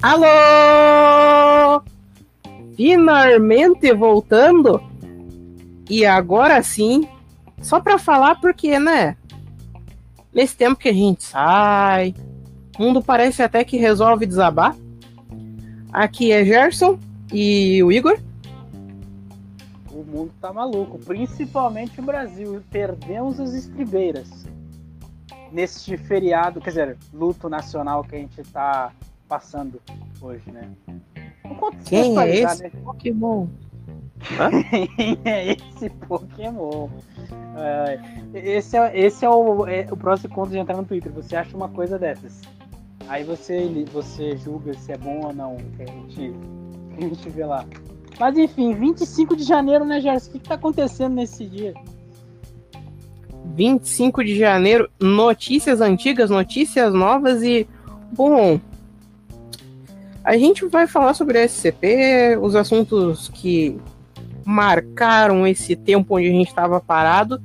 Alô! Finalmente voltando? E agora sim, só pra falar porque, né? Nesse tempo que a gente sai, o mundo parece até que resolve desabar. Aqui é Gerson e o Igor. O mundo tá maluco, principalmente o Brasil. Perdemos as estribeiras nesse feriado, quer dizer, luto nacional que a gente tá passando hoje, né? Quem é esse né? Pokémon? Quem é esse Pokémon? Esse é, esse é o, é, o próximo conto de entrar no Twitter. Você acha uma coisa dessas. Aí você, você julga se é bom ou não. Que a gente, que a gente vê lá. Mas enfim, 25 de janeiro, né, Gerson? O que, que tá acontecendo nesse dia? 25 de janeiro, notícias antigas, notícias novas e. Bom, a gente vai falar sobre a SCP, os assuntos que marcaram esse tempo onde a gente estava parado,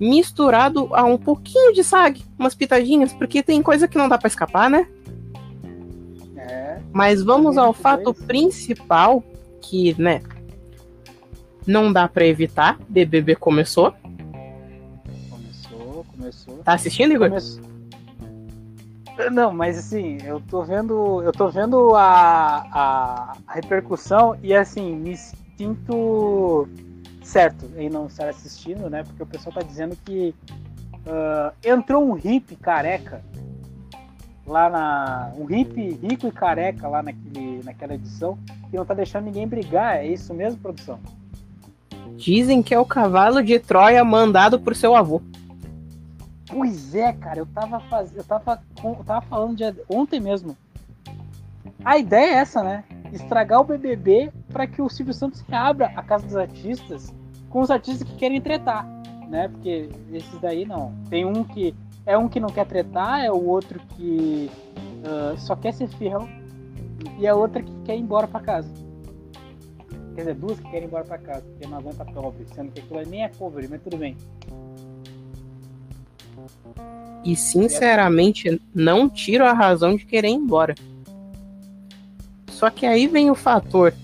misturado a um pouquinho de SAG, umas pitadinhas, porque tem coisa que não dá para escapar, né? É. Mas vamos ao fato principal, que, né, não dá para evitar. BBB começou. Começou, começou. Tá assistindo, Igor? Começou. Não, mas assim, eu tô vendo, eu tô vendo a, a, a repercussão e assim, me sinto certo em não estar assistindo, né? Porque o pessoal tá dizendo que uh, entrou um hippie careca lá na. Um hippie rico e careca lá naquele, naquela edição que não tá deixando ninguém brigar. É isso mesmo, produção? Dizem que é o cavalo de Troia mandado por seu avô. Pois é, cara, eu tava faz... eu tava tava falando de ontem mesmo. A ideia é essa, né? Estragar o BBB para que o Silvio Santos reabra a casa dos artistas com os artistas que querem tretar, né? Porque esses daí não. Tem um que é um que não quer tretar, é o outro que uh, só quer ser fiel e a outra que quer ir embora para casa. Quer dizer, duas que querem ir embora para casa, porque não aguenta pobre, sendo que aquilo nem é pobre, mas tudo bem. E sinceramente, não tiro a razão de querer ir embora. Só que aí vem o fator.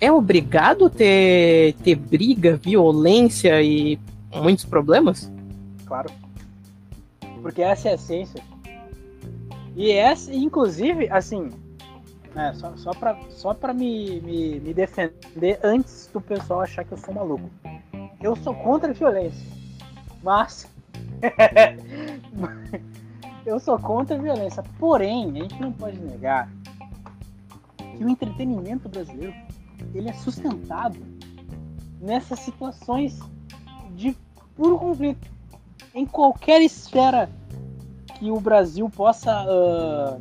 É obrigado ter, ter briga, violência e muitos problemas? Claro. Porque essa é a essência. E essa, inclusive, assim, é, só, só pra, só pra me, me, me defender antes do pessoal achar que eu sou maluco. Eu sou contra a violência. Mas eu sou contra a violência. Porém, a gente não pode negar que o entretenimento brasileiro ele é sustentado nessas situações de puro conflito. Em qualquer esfera que o Brasil possa uh,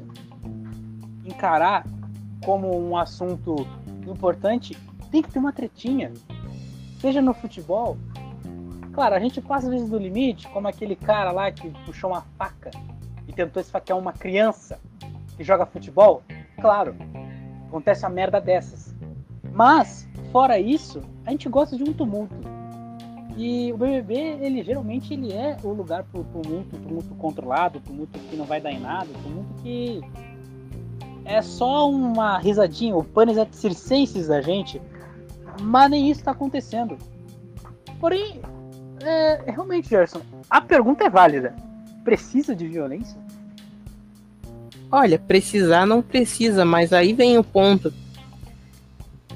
encarar como um assunto importante, tem que ter uma tretinha. Seja no futebol, Claro, a gente passa às vezes do limite, como aquele cara lá que puxou uma faca e tentou esfaquear uma criança que joga futebol. Claro, acontece a merda dessas. Mas, fora isso, a gente gosta de um tumulto. E o BBB, ele geralmente ele é o lugar pro tumulto, tumulto controlado, tumulto que não vai dar em nada, tumulto que é só uma risadinha, o panis et circenses da gente, mas nem isso está acontecendo. Porém, é, realmente, Gerson, a pergunta é válida. Precisa de violência? Olha, precisar não precisa, mas aí vem o ponto.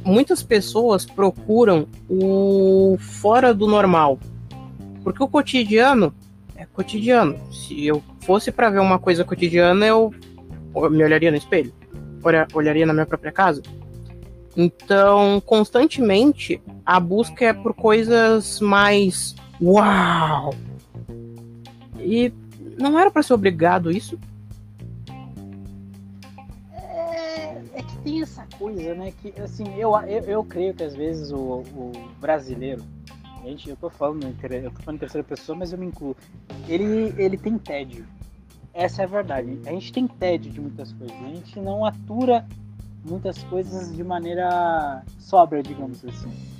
Muitas pessoas procuram o fora do normal. Porque o cotidiano é cotidiano. Se eu fosse para ver uma coisa cotidiana, eu me olharia no espelho, olharia na minha própria casa. Então, constantemente, a busca é por coisas mais Uau! E não era para ser obrigado isso? É, é, que tem essa coisa, né? Que assim, eu, eu, eu creio que às vezes o, o brasileiro, gente, eu tô falando, eu tô falando em terceira pessoa, mas eu me incluo. Ele, ele tem tédio. Essa é a verdade. A gente tem tédio de muitas coisas. A gente não atura muitas coisas de maneira sóbria, digamos assim.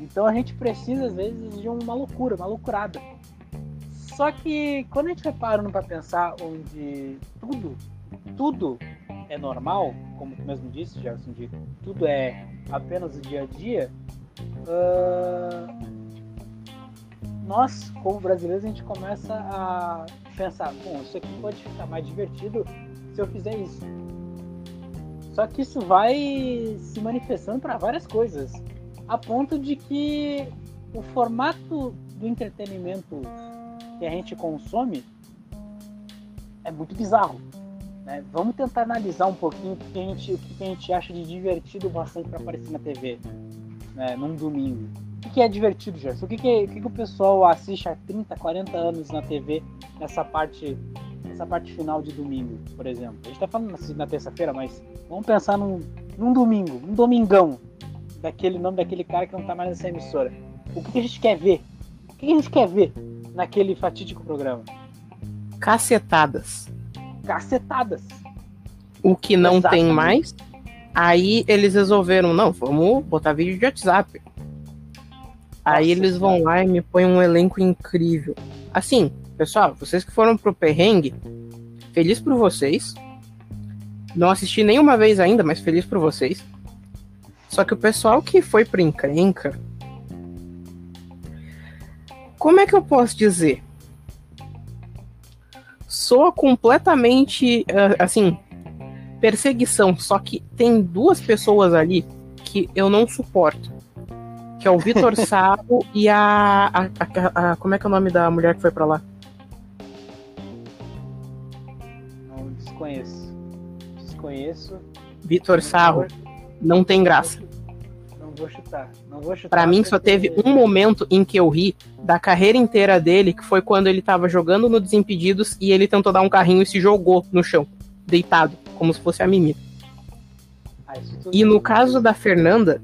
Então a gente precisa, às vezes, de uma loucura, uma loucurada. Só que quando a gente vai parando para pensar onde tudo, tudo é normal, como tu mesmo disse, Gerson, de tudo é apenas o dia a dia, uh, nós, como brasileiros, a gente começa a pensar, bom, isso aqui pode ficar mais divertido se eu fizer isso. Só que isso vai se manifestando para várias coisas, a ponto de que o formato do entretenimento que a gente consome é muito bizarro. Né? Vamos tentar analisar um pouquinho o que a gente, o que a gente acha de divertido bastante para aparecer na TV né? num domingo. O que é divertido, Gerson? O que, que, o que, que o pessoal assiste há 30, 40 anos na TV nessa parte, nessa parte final de domingo, por exemplo? A gente está falando na terça-feira, mas vamos pensar num, num domingo, um domingão, daquele nome daquele cara que não está mais nessa emissora. O que, a gente quer ver? O que a gente quer ver naquele fatídico programa? Cacetadas. Cacetadas. O que não Exatamente. tem mais. Aí eles resolveram, não, vamos botar vídeo de WhatsApp. Aí eles vão lá e me põem um elenco incrível. Assim, pessoal, vocês que foram pro perrengue, feliz por vocês. Não assisti nenhuma vez ainda, mas feliz por vocês. Só que o pessoal que foi pro encrenca. Como é que eu posso dizer? Soa completamente assim, perseguição. Só que tem duas pessoas ali que eu não suporto que é o Vitor Sabo e a, a, a, a, Como é que é o nome da mulher que foi pra lá? Não desconheço. Desconheço. Vitor Sarro. Não tem graça. Não vou chutar. Não vou chutar. Pra mim, só teve um momento em que eu ri da carreira inteira dele, que foi quando ele tava jogando no Desimpedidos e ele tentou dar um carrinho e se jogou no chão, deitado, como se fosse a Mimi. Ah, e no caso da Fernanda,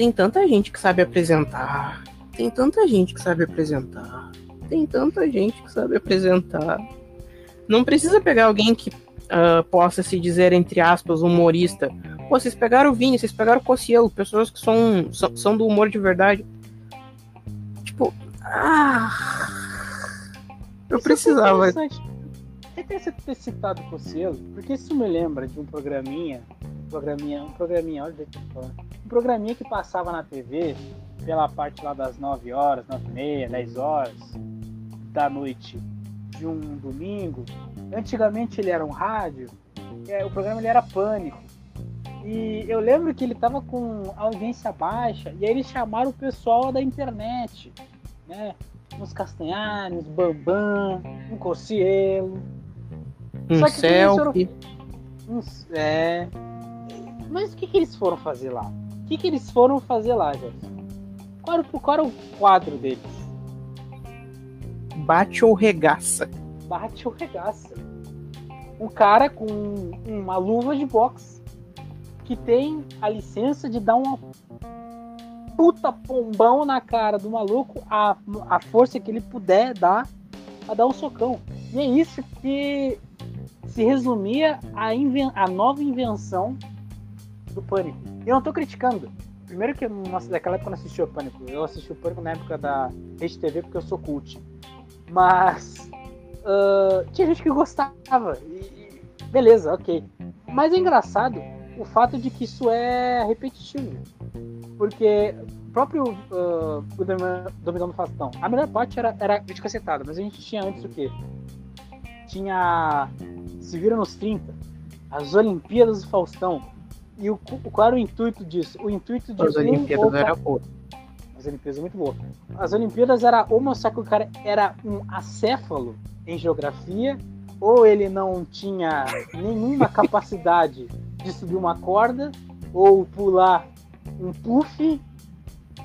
Tem tanta gente que sabe apresentar. Tem tanta gente que sabe apresentar. Tem tanta gente que sabe apresentar. Não precisa pegar alguém que uh, possa se dizer, entre aspas, humorista. Pô, vocês pegaram o Vini, vocês pegaram o Cossielo, pessoas que são, são, são do humor de verdade. Tipo, ah. Eu isso precisava. É interessante ter citado o Cossielo, porque isso me lembra de um programinha. Um programinha, um programinha, olha o que eu falando programinha que passava na TV pela parte lá das 9 horas, 9 e meia, 10 horas da noite de um domingo. Antigamente ele era um rádio, é, o programa ele era Pânico. E eu lembro que ele tava com audiência baixa, e aí eles chamaram o pessoal da internet, né? Uns Castanhares, Bambam, um Cocielo. Um selfie. Foram... Uns... É... Mas o que, que eles foram fazer lá? que, que eles foram fazer lá, gente? Qual qual era o quadro deles? Bate ou regaça? Bate ou regaça. Um cara com uma luva de boxe que tem a licença de dar uma puta pombão na cara do maluco, a, a força que ele puder dar a dar um socão. E é isso que se resumia a, inven a nova invenção do Pânico. Eu não tô criticando. Primeiro que nossa, daquela época eu não assisti o Pânico. Eu assisti o Pânico na época da Rede TV porque eu sou cult. Mas uh, tinha gente que gostava. E, beleza, ok. Mas é engraçado o fato de que isso é repetitivo. Porque o próprio uh, o Domingão do Faustão, a melhor parte era, era vídeo cacetada, mas a gente tinha antes o quê? Tinha Se Vira nos 30, as Olimpíadas do Faustão, e o, qual era o intuito disso? O intuito de. As Olimpíadas um, era boa. As Olimpíadas muito boa. As Olimpíadas era ou mostrar que o cara era um acéfalo em geografia, ou ele não tinha nenhuma capacidade de subir uma corda, ou pular um puff,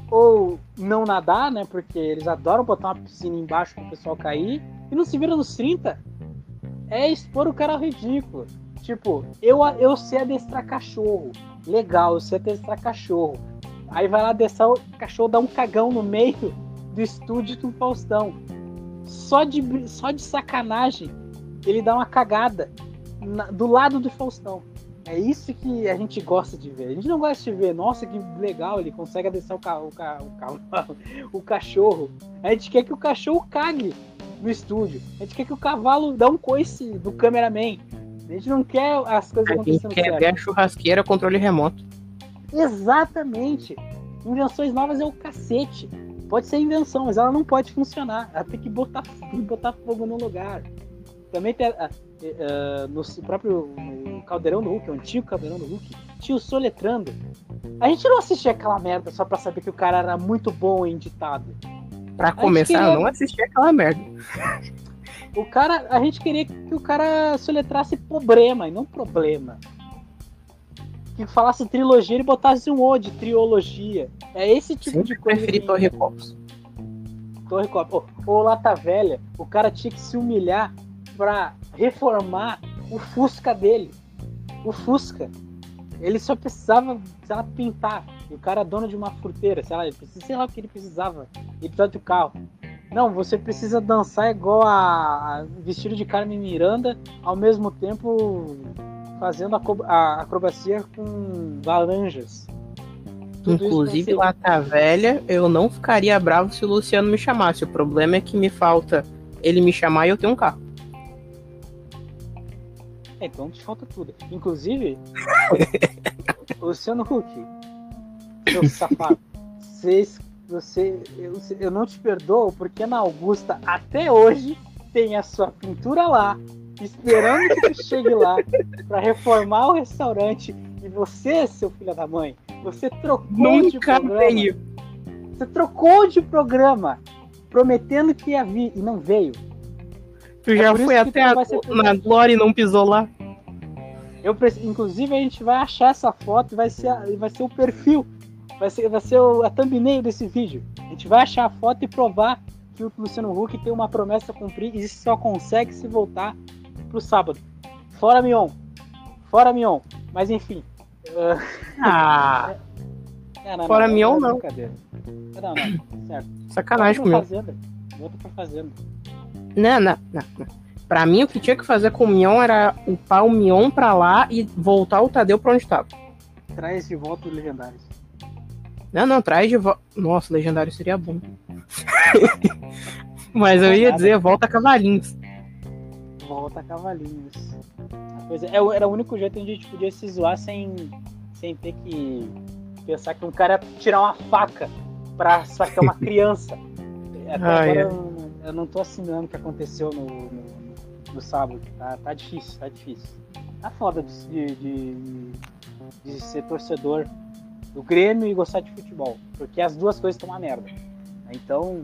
ou não nadar, né? Porque eles adoram botar uma piscina embaixo para o pessoal cair. E não se vira nos 30. É expor o cara ao ridículo. Tipo, eu, eu sei adestrar cachorro. Legal, eu sei adestrar cachorro. Aí vai lá adestrar o cachorro, dá um cagão no meio do estúdio do Faustão. Só de, só de sacanagem, ele dá uma cagada na, do lado do Faustão. É isso que a gente gosta de ver. A gente não gosta de ver, nossa, que legal, ele consegue adestrar o, ca, o, ca, o, ca, o cachorro. A gente quer que o cachorro cague no estúdio. A gente quer que o cavalo dê um coice do cameraman. A gente não quer as coisas A gente acontecendo quer certo. ver a churrasqueira controle remoto. Exatamente. Invenções novas é o cacete. Pode ser invenção, mas ela não pode funcionar. Ela tem que botar, botar fogo no lugar. Também tem ah, no próprio no Caldeirão do Hulk, o antigo Caldeirão do Hulk, tinha o Soletrando. A gente não assistia aquela merda só pra saber que o cara era muito bom em ditado. Pra começar, queria- eu não assisti aquela merda. O cara, a gente queria que o cara soletrasse problema e não problema. Que falasse trilogia e botasse um O de triologia. É esse tipo de Sempre coisa. preferi que- Torre Copos. Torre. Ô, ô, Lata Velha, o cara tinha que se humilhar pra reformar o Fusca dele. O Fusca. Ele só precisava, sei lá, pintar. E o cara é dono de uma fruteira, sei lá, ele precisa, sei lá o que ele precisava. Ele precisava de um carro. Não, você precisa dançar igual a, a vestido de Carmen Miranda, ao mesmo tempo fazendo a acrobacia com laranjas. Tudo Inclusive, lá tá velha, eu não ficaria bravo se o Luciano me chamasse. O problema é que me falta ele me chamar e eu tenho um carro. É, então te falta tudo. Inclusive, Luciano Huck, seu safado, vocês, você, eu, eu não te perdoo porque na Augusta até hoje tem a sua pintura lá, esperando que tu chegue lá pra reformar o restaurante. E você, seu filho da mãe, você trocou de Nunca programa. veio. Você trocou de programa, prometendo que ia vir e não veio. Tu É já foi até a, na Glória e não pisou lá. Eu, inclusive, a gente vai achar essa foto e vai ser, vai ser o perfil, vai ser, vai ser o, a thumbnail desse vídeo. A gente vai achar a foto e provar que o Luciano Huck tem uma promessa a cumprir e só consegue se voltar pro sábado. Fora Mion. Fora Mion. Mas enfim. ah, Ah, não, não, Fora não, Mion, é não. brincadeira. Não, não, certo. sacanagem comigo. fazenda. Volta pra fazenda. Não, não, não, não. Pra mim, o que tinha que fazer com o Mion era upar o Mion pra lá e voltar o Tadeu pra onde tava. Traz de volta os legendários. Não, não, traz de volta. Nossa, legendário seria bom. Mas eu ia dizer, volta cavalinhos. Volta cavalinhos. Pois é, é, era o único jeito onde a gente podia se zoar sem, sem ter que pensar que um cara ia tirar uma faca pra sacar uma criança. Até Ai, agora ai. eu, não- eu não tô assimilando o que aconteceu no, no, no sábado. Tá, tá difícil, tá difícil. Tá foda de, de, de, de ser torcedor do Grêmio e gostar de futebol. Porque as duas coisas estão uma merda. Então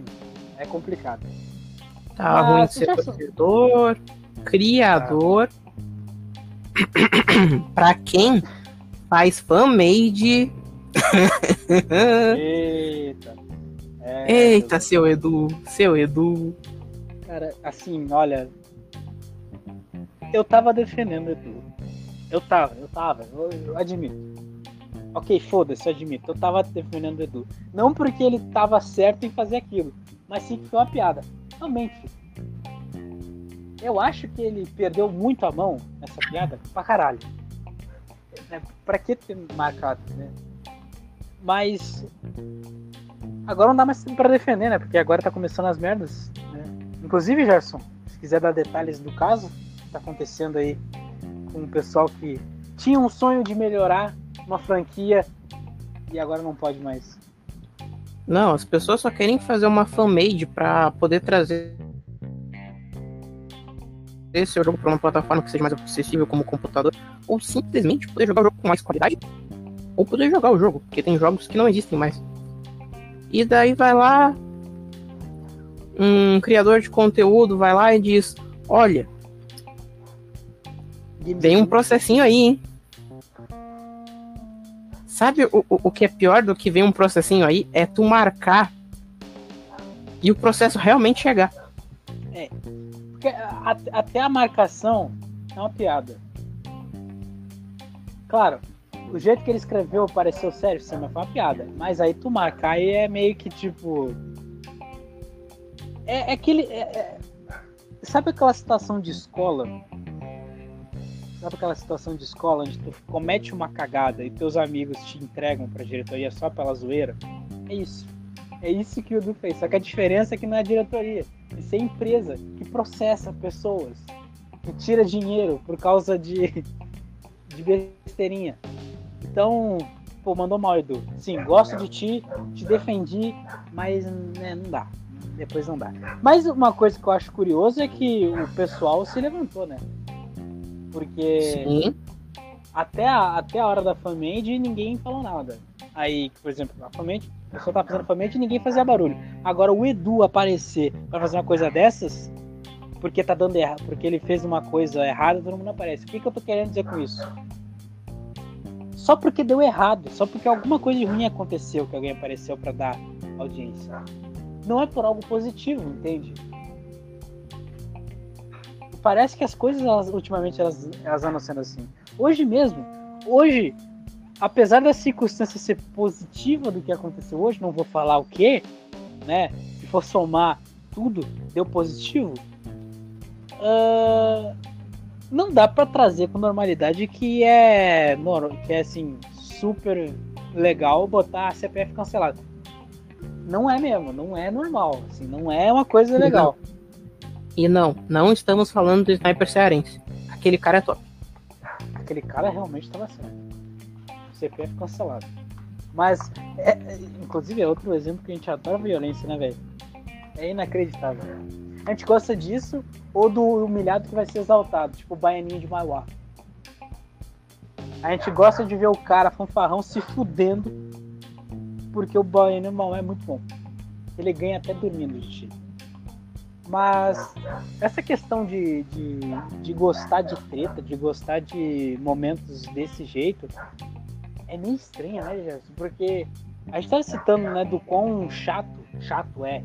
é complicado. Tá Ah, ruim de ser torcedor, criador. pra quem faz fan-made. Eita. É, Eita, seu Edu, seu Edu. Cara, assim, olha. Eu tava defendendo o Edu. Eu tava, eu tava, eu, eu admito. Ok, foda-se, admito. Eu tava defendendo o Edu. Não porque ele tava certo em fazer aquilo, mas sim que foi uma piada. Realmente. Eu acho que ele perdeu muito a mão nessa piada pra caralho. É, pra que ter marcado, né? Mas. Agora não dá mais tempo pra defender, né? Porque agora tá começando as merdas. Né? Inclusive, Gerson, se quiser dar detalhes do caso que tá acontecendo aí com o pessoal que tinha um sonho de melhorar uma franquia e agora não pode mais. Não, as pessoas só querem fazer uma fan-made pra poder trazer esse jogo pra uma plataforma que seja mais acessível como computador, ou simplesmente poder jogar o jogo com mais qualidade, ou poder jogar o jogo, porque tem jogos que não existem mais. E daí vai lá, um criador de conteúdo vai lá e diz: Olha, vem um processinho aí, hein? Sabe o, o, o que é pior do que vem um processinho aí? É tu marcar e o processo realmente chegar. Porque a- até a marcação é uma piada. Claro, o jeito que ele escreveu pareceu sério, sim, mas foi uma piada. Mas aí tu marcar aí é meio que tipo. É, é aquele. é- é- Sabe aquela situação de escola? Sabe aquela situação de escola onde tu comete uma cagada e teus amigos te entregam pra diretoria só pela zoeira? É isso. É isso que o Edu fez. Só que a diferença é que não é diretoria. Isso é empresa que processa pessoas, que tira dinheiro por causa de, de besteirinha. Então, pô, mandou mal, Edu. Sim, gosto de ti, te defendi, mas né, não dá. Depois não dá. Mas uma coisa que eu acho curioso é que o pessoal se levantou, né? Porque Sim. até a, até a hora da fanmade ninguém falou nada. Aí, por exemplo, a fanmade, o pessoal tá fazendo fanmade e ninguém fazia barulho. Agora o Edu aparecer pra fazer uma coisa dessas, porque tá dando errado, porque ele fez uma coisa errada, todo mundo aparece. O que, que eu tô querendo dizer com isso? Só porque deu errado, só porque alguma coisa ruim aconteceu que alguém apareceu para dar audiência. Não é por algo positivo, entende? Parece que as coisas elas, ultimamente elas, elas andam sendo assim. Hoje mesmo, hoje, apesar da circunstância ser positiva do que aconteceu hoje, não vou falar o que, né? Se for somar tudo, deu positivo. Uh, não dá para trazer com normalidade que é que é assim super legal botar a CPF cancelada. Não é mesmo, não é normal, assim, não é uma coisa legal. E não, não estamos falando do sniper cearense. Aquele cara é top. Aquele cara realmente estava certo. CPF cancelado. Mas, é, é, inclusive, é outro exemplo que a gente adora violência, né, velho? É inacreditável. A gente gosta disso ou do humilhado que vai ser exaltado, tipo o Baianinho de Maiuá. A gente gosta de ver o cara fanfarrão se fudendo porque o Baianinho de Maiuá é muito bom. Ele ganha até dormindo de ti. Mas essa questão de, de, de gostar de treta, de gostar de momentos desse jeito, é meio estranha, né, Gerson? Porque a gente tá citando, né, do quão chato, chato é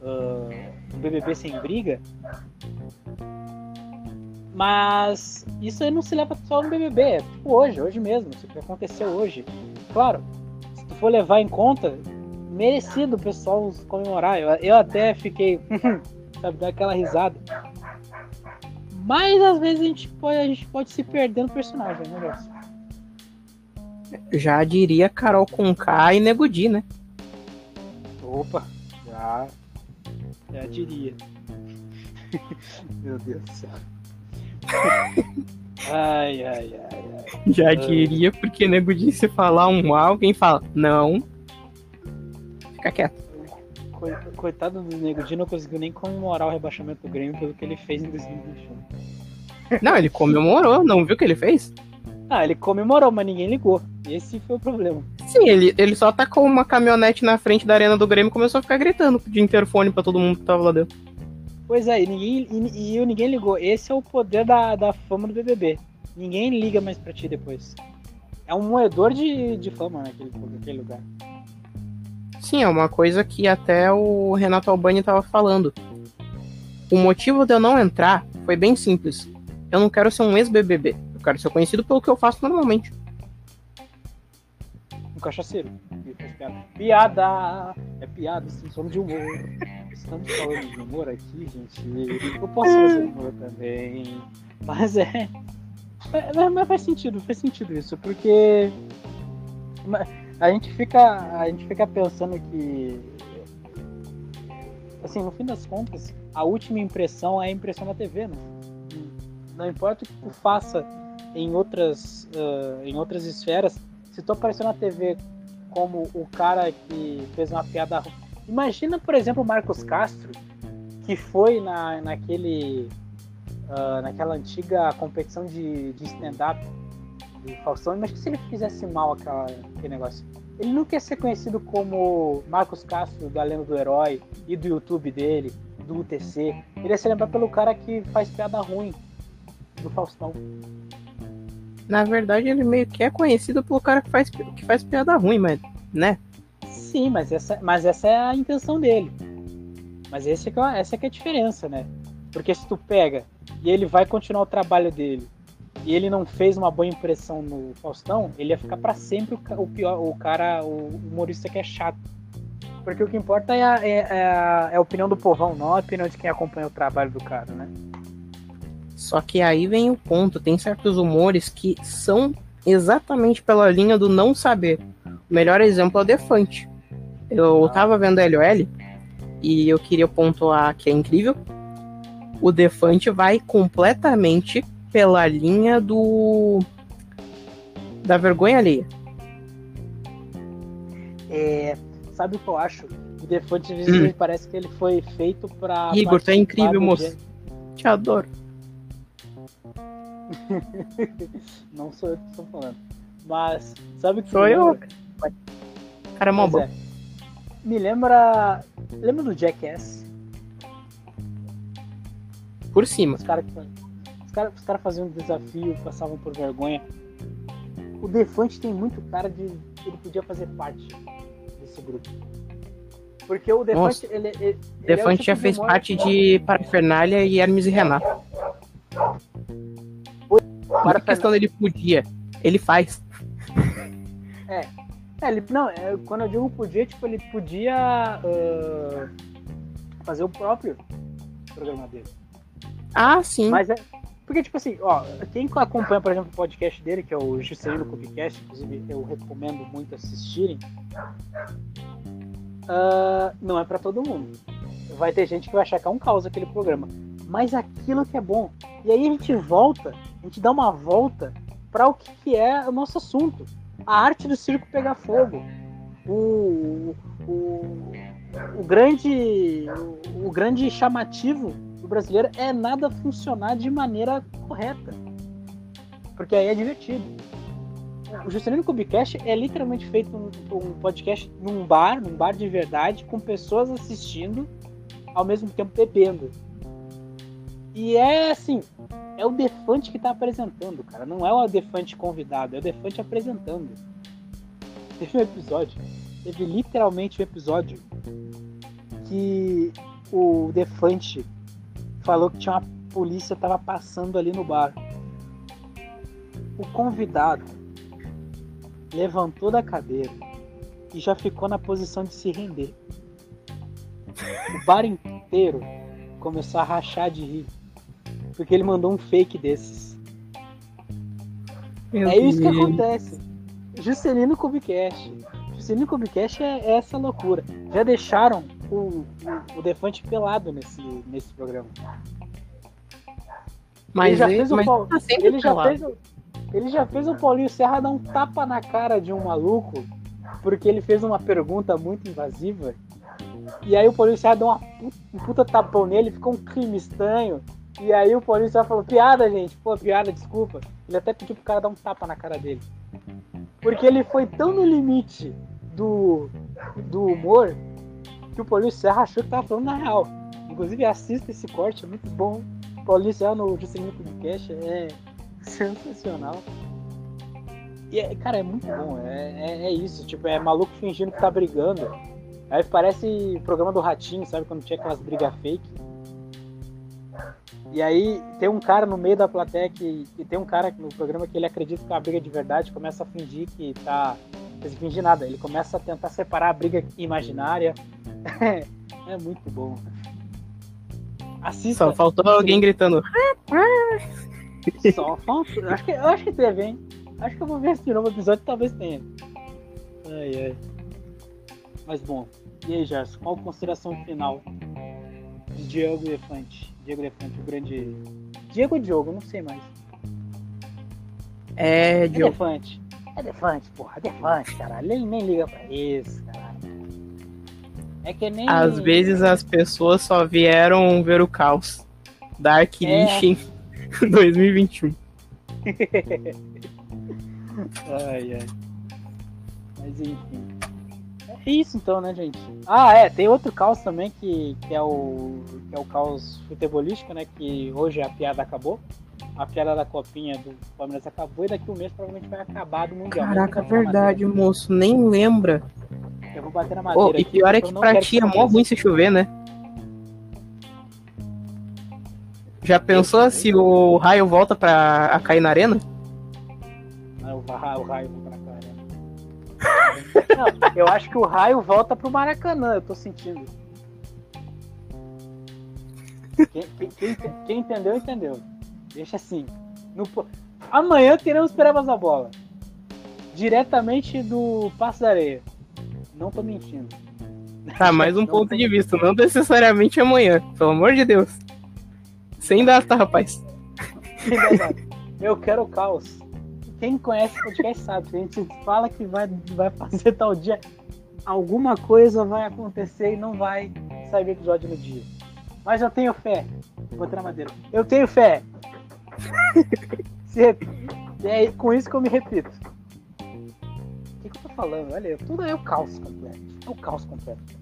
uh, um BBB sem briga. Mas isso aí não se leva só no BBB, é tipo hoje, hoje mesmo, isso que aconteceu hoje. Claro, se tu for levar em conta, merecido o pessoal comemorar. Eu, eu até fiquei sabe? Dar aquela risada. Mas às vezes a gente pode, a gente pode se perder no personagem, né, Gerson? Já diria Carol Conká e Negudi, né? Opa, já. Já diria. Meu Deus do céu. ai, ai, ai, ai. Já diria, porque Negudi se falar um A, alguém fala, não. Fica quieto coitado do Nego Di não conseguiu nem comemorar o rebaixamento do Grêmio pelo que ele fez em 2021. Não, ele comemorou, não viu o que ele fez? Ah, ele comemorou, mas ninguém ligou. Esse foi o problema. Sim, ele, ele só tacou uma caminhonete na frente da arena do Grêmio e começou a ficar gritando de interfone pra todo mundo que tava lá dentro. Pois é, e ninguém, e, e ninguém ligou. Esse é o poder da, da fama do BBB. Ninguém liga mais pra ti depois. É um moedor de, de fama naquele, naquele lugar. Sim, é uma coisa que até o Renato Albani estava falando. O motivo de eu não entrar foi bem simples. Eu não quero ser um ex-BBB. Eu quero ser conhecido pelo que eu faço normalmente. Um cachaceiro. Piada! É piada, sim, somos de humor. Estamos falando de humor aqui, gente. Eu posso fazer humor também. Mas é. Mas faz sentido, faz sentido isso, porque a gente fica a gente fica pensando que assim no fim das contas a última impressão é a impressão da TV né? não importa o que tu faça em outras uh, em outras esferas se tu aparecer na TV como o cara que fez uma piada imagina por exemplo o Marcos Castro que foi na, naquele uh, naquela antiga competição de, de stand-up do Faustão, mas se ele fizesse mal aquela, aquele negócio? Ele não quer ser conhecido como Marcos Castro, da Lenda do Herói, e do YouTube dele, do UTC. Ele ia se lembrar pelo cara que faz piada ruim do Faustão. Na verdade, ele meio que é conhecido pelo cara que faz, que faz piada ruim, mas, né? Sim, mas essa, mas essa é a intenção dele. Mas esse é, essa é que é a diferença, né? Porque se tu pega e ele vai continuar o trabalho dele e ele não fez uma boa impressão no Faustão, ele ia ficar para sempre o, pior, o cara, o humorista que é chato. Porque o que importa é a, é, é, a, é a opinião do povão, não a opinião de quem acompanha o trabalho do cara, né? Só que aí vem o ponto, tem certos humores que são exatamente pela linha do não saber. O melhor exemplo é o Defante. Eu tava vendo a LOL e eu queria pontuar que é incrível. O Defante vai completamente pela linha do. da vergonha alheia. É, sabe o que eu acho? O Defante hum. parece que ele foi feito pra. Igor, é incrível, moço. Te adoro. Não sou eu que estou falando. Mas, sabe o que Sou eu. Cara, é mó bom. É. Me lembra. Lembra do Jackass? Por cima. Os caras os cara, os cara faziam um desafio, passavam por vergonha. O Defante tem muito cara de. Ele podia fazer parte desse grupo. Porque o Defante. Ele, ele, Defante é tipo já fez parte de Parafernália e Hermes e Renato. Para a questão dele podia, ele faz. É. é ele, não, é, quando eu digo podia, tipo, ele podia uh, fazer o próprio programa dele. Ah, sim. Mas é. Porque, tipo assim, ó, quem acompanha, por exemplo, o podcast dele, que é o Juscelino Cubicast, inclusive eu recomendo muito assistirem, uh, não é para todo mundo. Vai ter gente que vai achar que é um caos aquele programa. Mas aquilo que é bom. E aí a gente volta, a gente dá uma volta para o que, que é o nosso assunto. A arte do circo pegar fogo. O, o, o grande o grande chamativo do brasileiro é nada funcionar de maneira correta. Porque aí é divertido. O Juscelino Kubicast é literalmente feito um, um podcast num bar, num bar de verdade, com pessoas assistindo, ao mesmo tempo bebendo. E é assim, é o Defante que tá apresentando, cara. Não é o Defante convidado, é o Defante apresentando. Teve um episódio, teve literalmente um episódio que o Defante falou que tinha uma polícia tava passando ali no bar. O convidado levantou da cadeira e já ficou na posição de se render. O bar inteiro começou a rachar de rir porque ele mandou um fake desses. Meu é Deus. isso que acontece. Juscelino Kubicast. Juscelino Kubicast é, é essa loucura. Já deixaram o, o, o Defante pelado nesse, nesse programa. Mas ele já fez o Paulo, tá ele já fez ele já fez o Paulinho Serra dar um tapa na cara de um maluco porque ele fez uma pergunta muito invasiva. E aí o Paulinho Serra deu uma, um puta tapão nele, ficou um crime estranho. E aí o policial falou, piada, gente. Pô, piada, desculpa. Ele até pediu pro cara dar um tapa na cara dele. Porque ele foi tão no limite do, do humor que o policial achou que tava falando na real. Inclusive, assista esse corte, é muito bom. O policial no Juscelino Podcast é sensacional. E, é, cara, é muito bom. É, é, é, isso. Tipo, é maluco fingindo que tá brigando. Aí parece o programa do Ratinho, sabe? Quando tinha aquelas brigas fake. E aí tem um cara no meio da plateia que, que tem um cara no programa que ele acredita que é uma briga de verdade, começa a fingir que tá. Não fingir nada, ele começa a tentar separar a briga imaginária. é muito bom. Assista. Só faltou alguém gritando. Só faltou. Acho que, eu acho que teve, hein? Acho que eu vou ver esse novo episódio, talvez tenha. Ai, ai. Mas bom. E aí, Gerson, qual a consideração final de Diego Elefante? Diego Defante, o grande. Diego ou Diogo, não sei mais. É, Diogo. Defante. É Defante, porra, Defante, caralho. Ele nem liga pra isso, caralho. É que nem. Às vezes as pessoas só vieram ver o caos. Dark é. Lichen 2021. ai, ai. Mas enfim. É isso então, né, gente? Ah, é, tem outro caos também que, que é o que é o caos futebolístico, né? Que hoje a piada acabou. A piada da copinha do Palmeiras acabou e daqui um mês provavelmente vai acabar do Mundial. Caraca, verdade, moço, nem lembra. Eu vou bater na madeira. Oh, e pior é que pra ti é mó ruim se chover, né? Já pensou se o raio volta pra a cair na arena? Não, o raio, o raio volta na arena. Não, eu acho que o raio volta pro Maracanã, eu tô sentindo. Quem, quem, quem, entendeu, entendeu. Deixa assim. No, amanhã teremos Perebas da Bola. Diretamente do Passo da Areia. Não tô mentindo. Tá, mais um ponto de vista, não necessariamente amanhã, pelo amor de Deus. Sem data, rapaz. Eu quero o caos. Quem conhece o podcast sabe, a gente fala que vai, vai fazer tal dia, alguma coisa vai acontecer e não vai sair o episódio no dia. Mas eu tenho fé. Vou na madeira. Eu tenho fé. é com isso que eu me repito. O que, que eu tô falando? Olha, tudo é o caos completo. É o caos completo.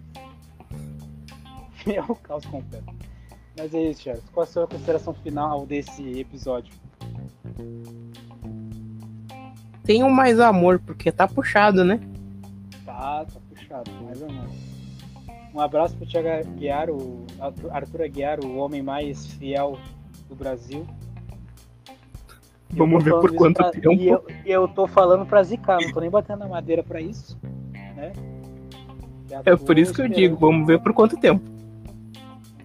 É o caos completo. Mas é isso, Charles. Qual a sua consideração final desse episódio? Tenham mais amor, porque tá puxado, né? Tá, tá puxado, mais amor. Um abraço pro Thiago Aguiar, o Arthur Aguiar, o homem mais fiel do Brasil. Vamos ver por quanto pra... tempo. E eu, eu tô falando pra zicar, não tô nem batendo na madeira pra isso. Né? É por isso que eu digo, vamos ver por quanto tempo.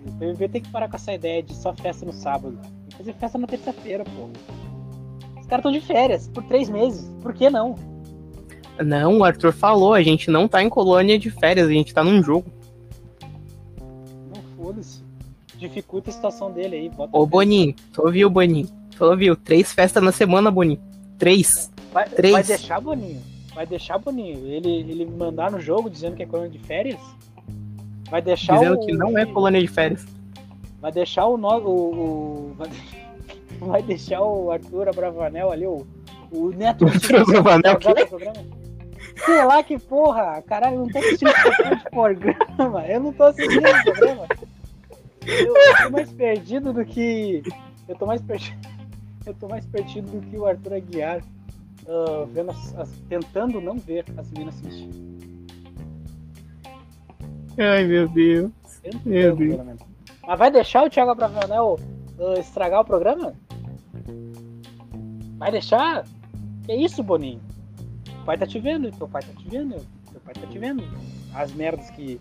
O PVB tem que parar com essa ideia de só festa no sábado. Tem que fazer festa na terça-feira, pô. Os caras estão de férias por três meses. Por que não? Não, o Arthur falou, a gente não tá em colônia de férias, a gente tá num jogo. Não foda-se. Dificulta a situação dele aí. Bota Ô, Boninho, tu ouviu, Boninho? Tu ouviu? Três festas na semana, Boninho. Três. Vai, Três. vai deixar, Boninho? Vai deixar, Boninho? Ele, ele mandar no jogo dizendo que é colônia de férias? Vai deixar Dizendo o... que não é colônia de férias. Vai deixar o, no... o, o... Vai deixar o Arthur Abravanel ali, o, o Neto Arthur Abravanel? Sei lá que porra, caralho, eu não tô assistindo esse programa. Eu não tô assistindo esse programa. Eu, eu tô mais perdido do que. Eu tô mais perdido. Eu tô mais perdido do que o Arthur Aguiar. Uh, vendo as, as, tentando não ver as minas assistir. Ai meu Deus. Meu Deus. Mas vai deixar o Thiago Abravanel uh, estragar o programa? Vai deixar? Que isso, Boninho? O pai tá te vendo, teu pai tá te vendo, teu pai tá te vendo. As merdas que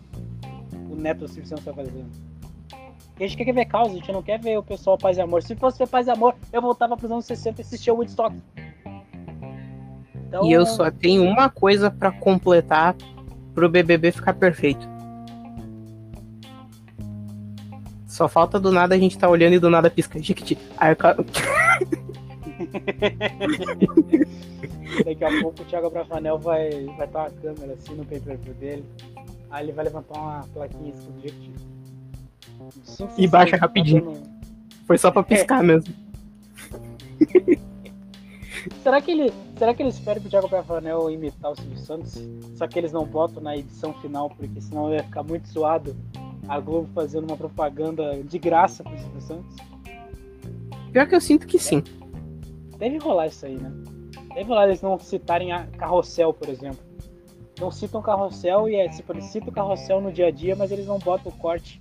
o Neto Silvio tá fazendo. A gente quer ver causa, a gente não quer ver o pessoal paz e amor. Se fosse ver paz e amor, eu voltava pros anos 60 e assistia o Woodstock. Então... E eu só tenho uma coisa para completar pro BBB ficar perfeito. Só falta do nada a gente tá olhando e do nada pisca. Jiquiti. Aí eu... Daqui a pouco o Thiago Bravanel vai, vai estar uma câmera assim no paper dele. Aí ele vai levantar uma plaquinha escondida. E baixa rapidinho. Foi só pra piscar é. mesmo. será que ele. Será que ele espera que o Thiago Bravanel imitar o Silvio Santos? Só que eles não botam na edição final, porque senão ia ficar muito suado a Globo fazendo uma propaganda de graça pro Silvio Santos? Pior que eu sinto que sim. Deve rolar isso aí, né? Deve rolar eles não citarem a Carrossel, por exemplo. Não citam Carrossel e é, tipo, eles citam Carrossel no dia a dia, mas eles não botam o corte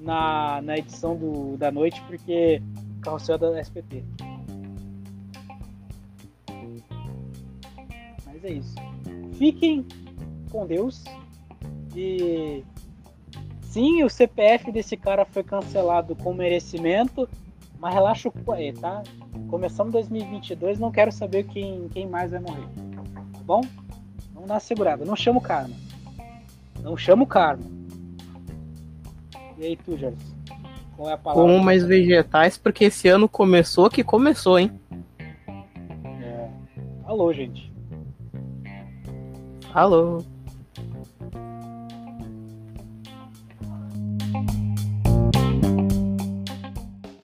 na, na edição do, da noite porque Carrossel é da SPT. Mas é isso. Fiquem com Deus e Sim, o CPF desse cara foi cancelado com merecimento, mas relaxa o aí, tá? Começamos 2022, não quero saber quem, quem mais vai morrer. Tá bom? Vamos dar uma segurada. Não chama o karma. Não chama o karma. E aí, tu, Jorge? Qual é a palavra? Como mais vegetais, porque esse ano começou que começou, hein? É. Alô, gente. Alô.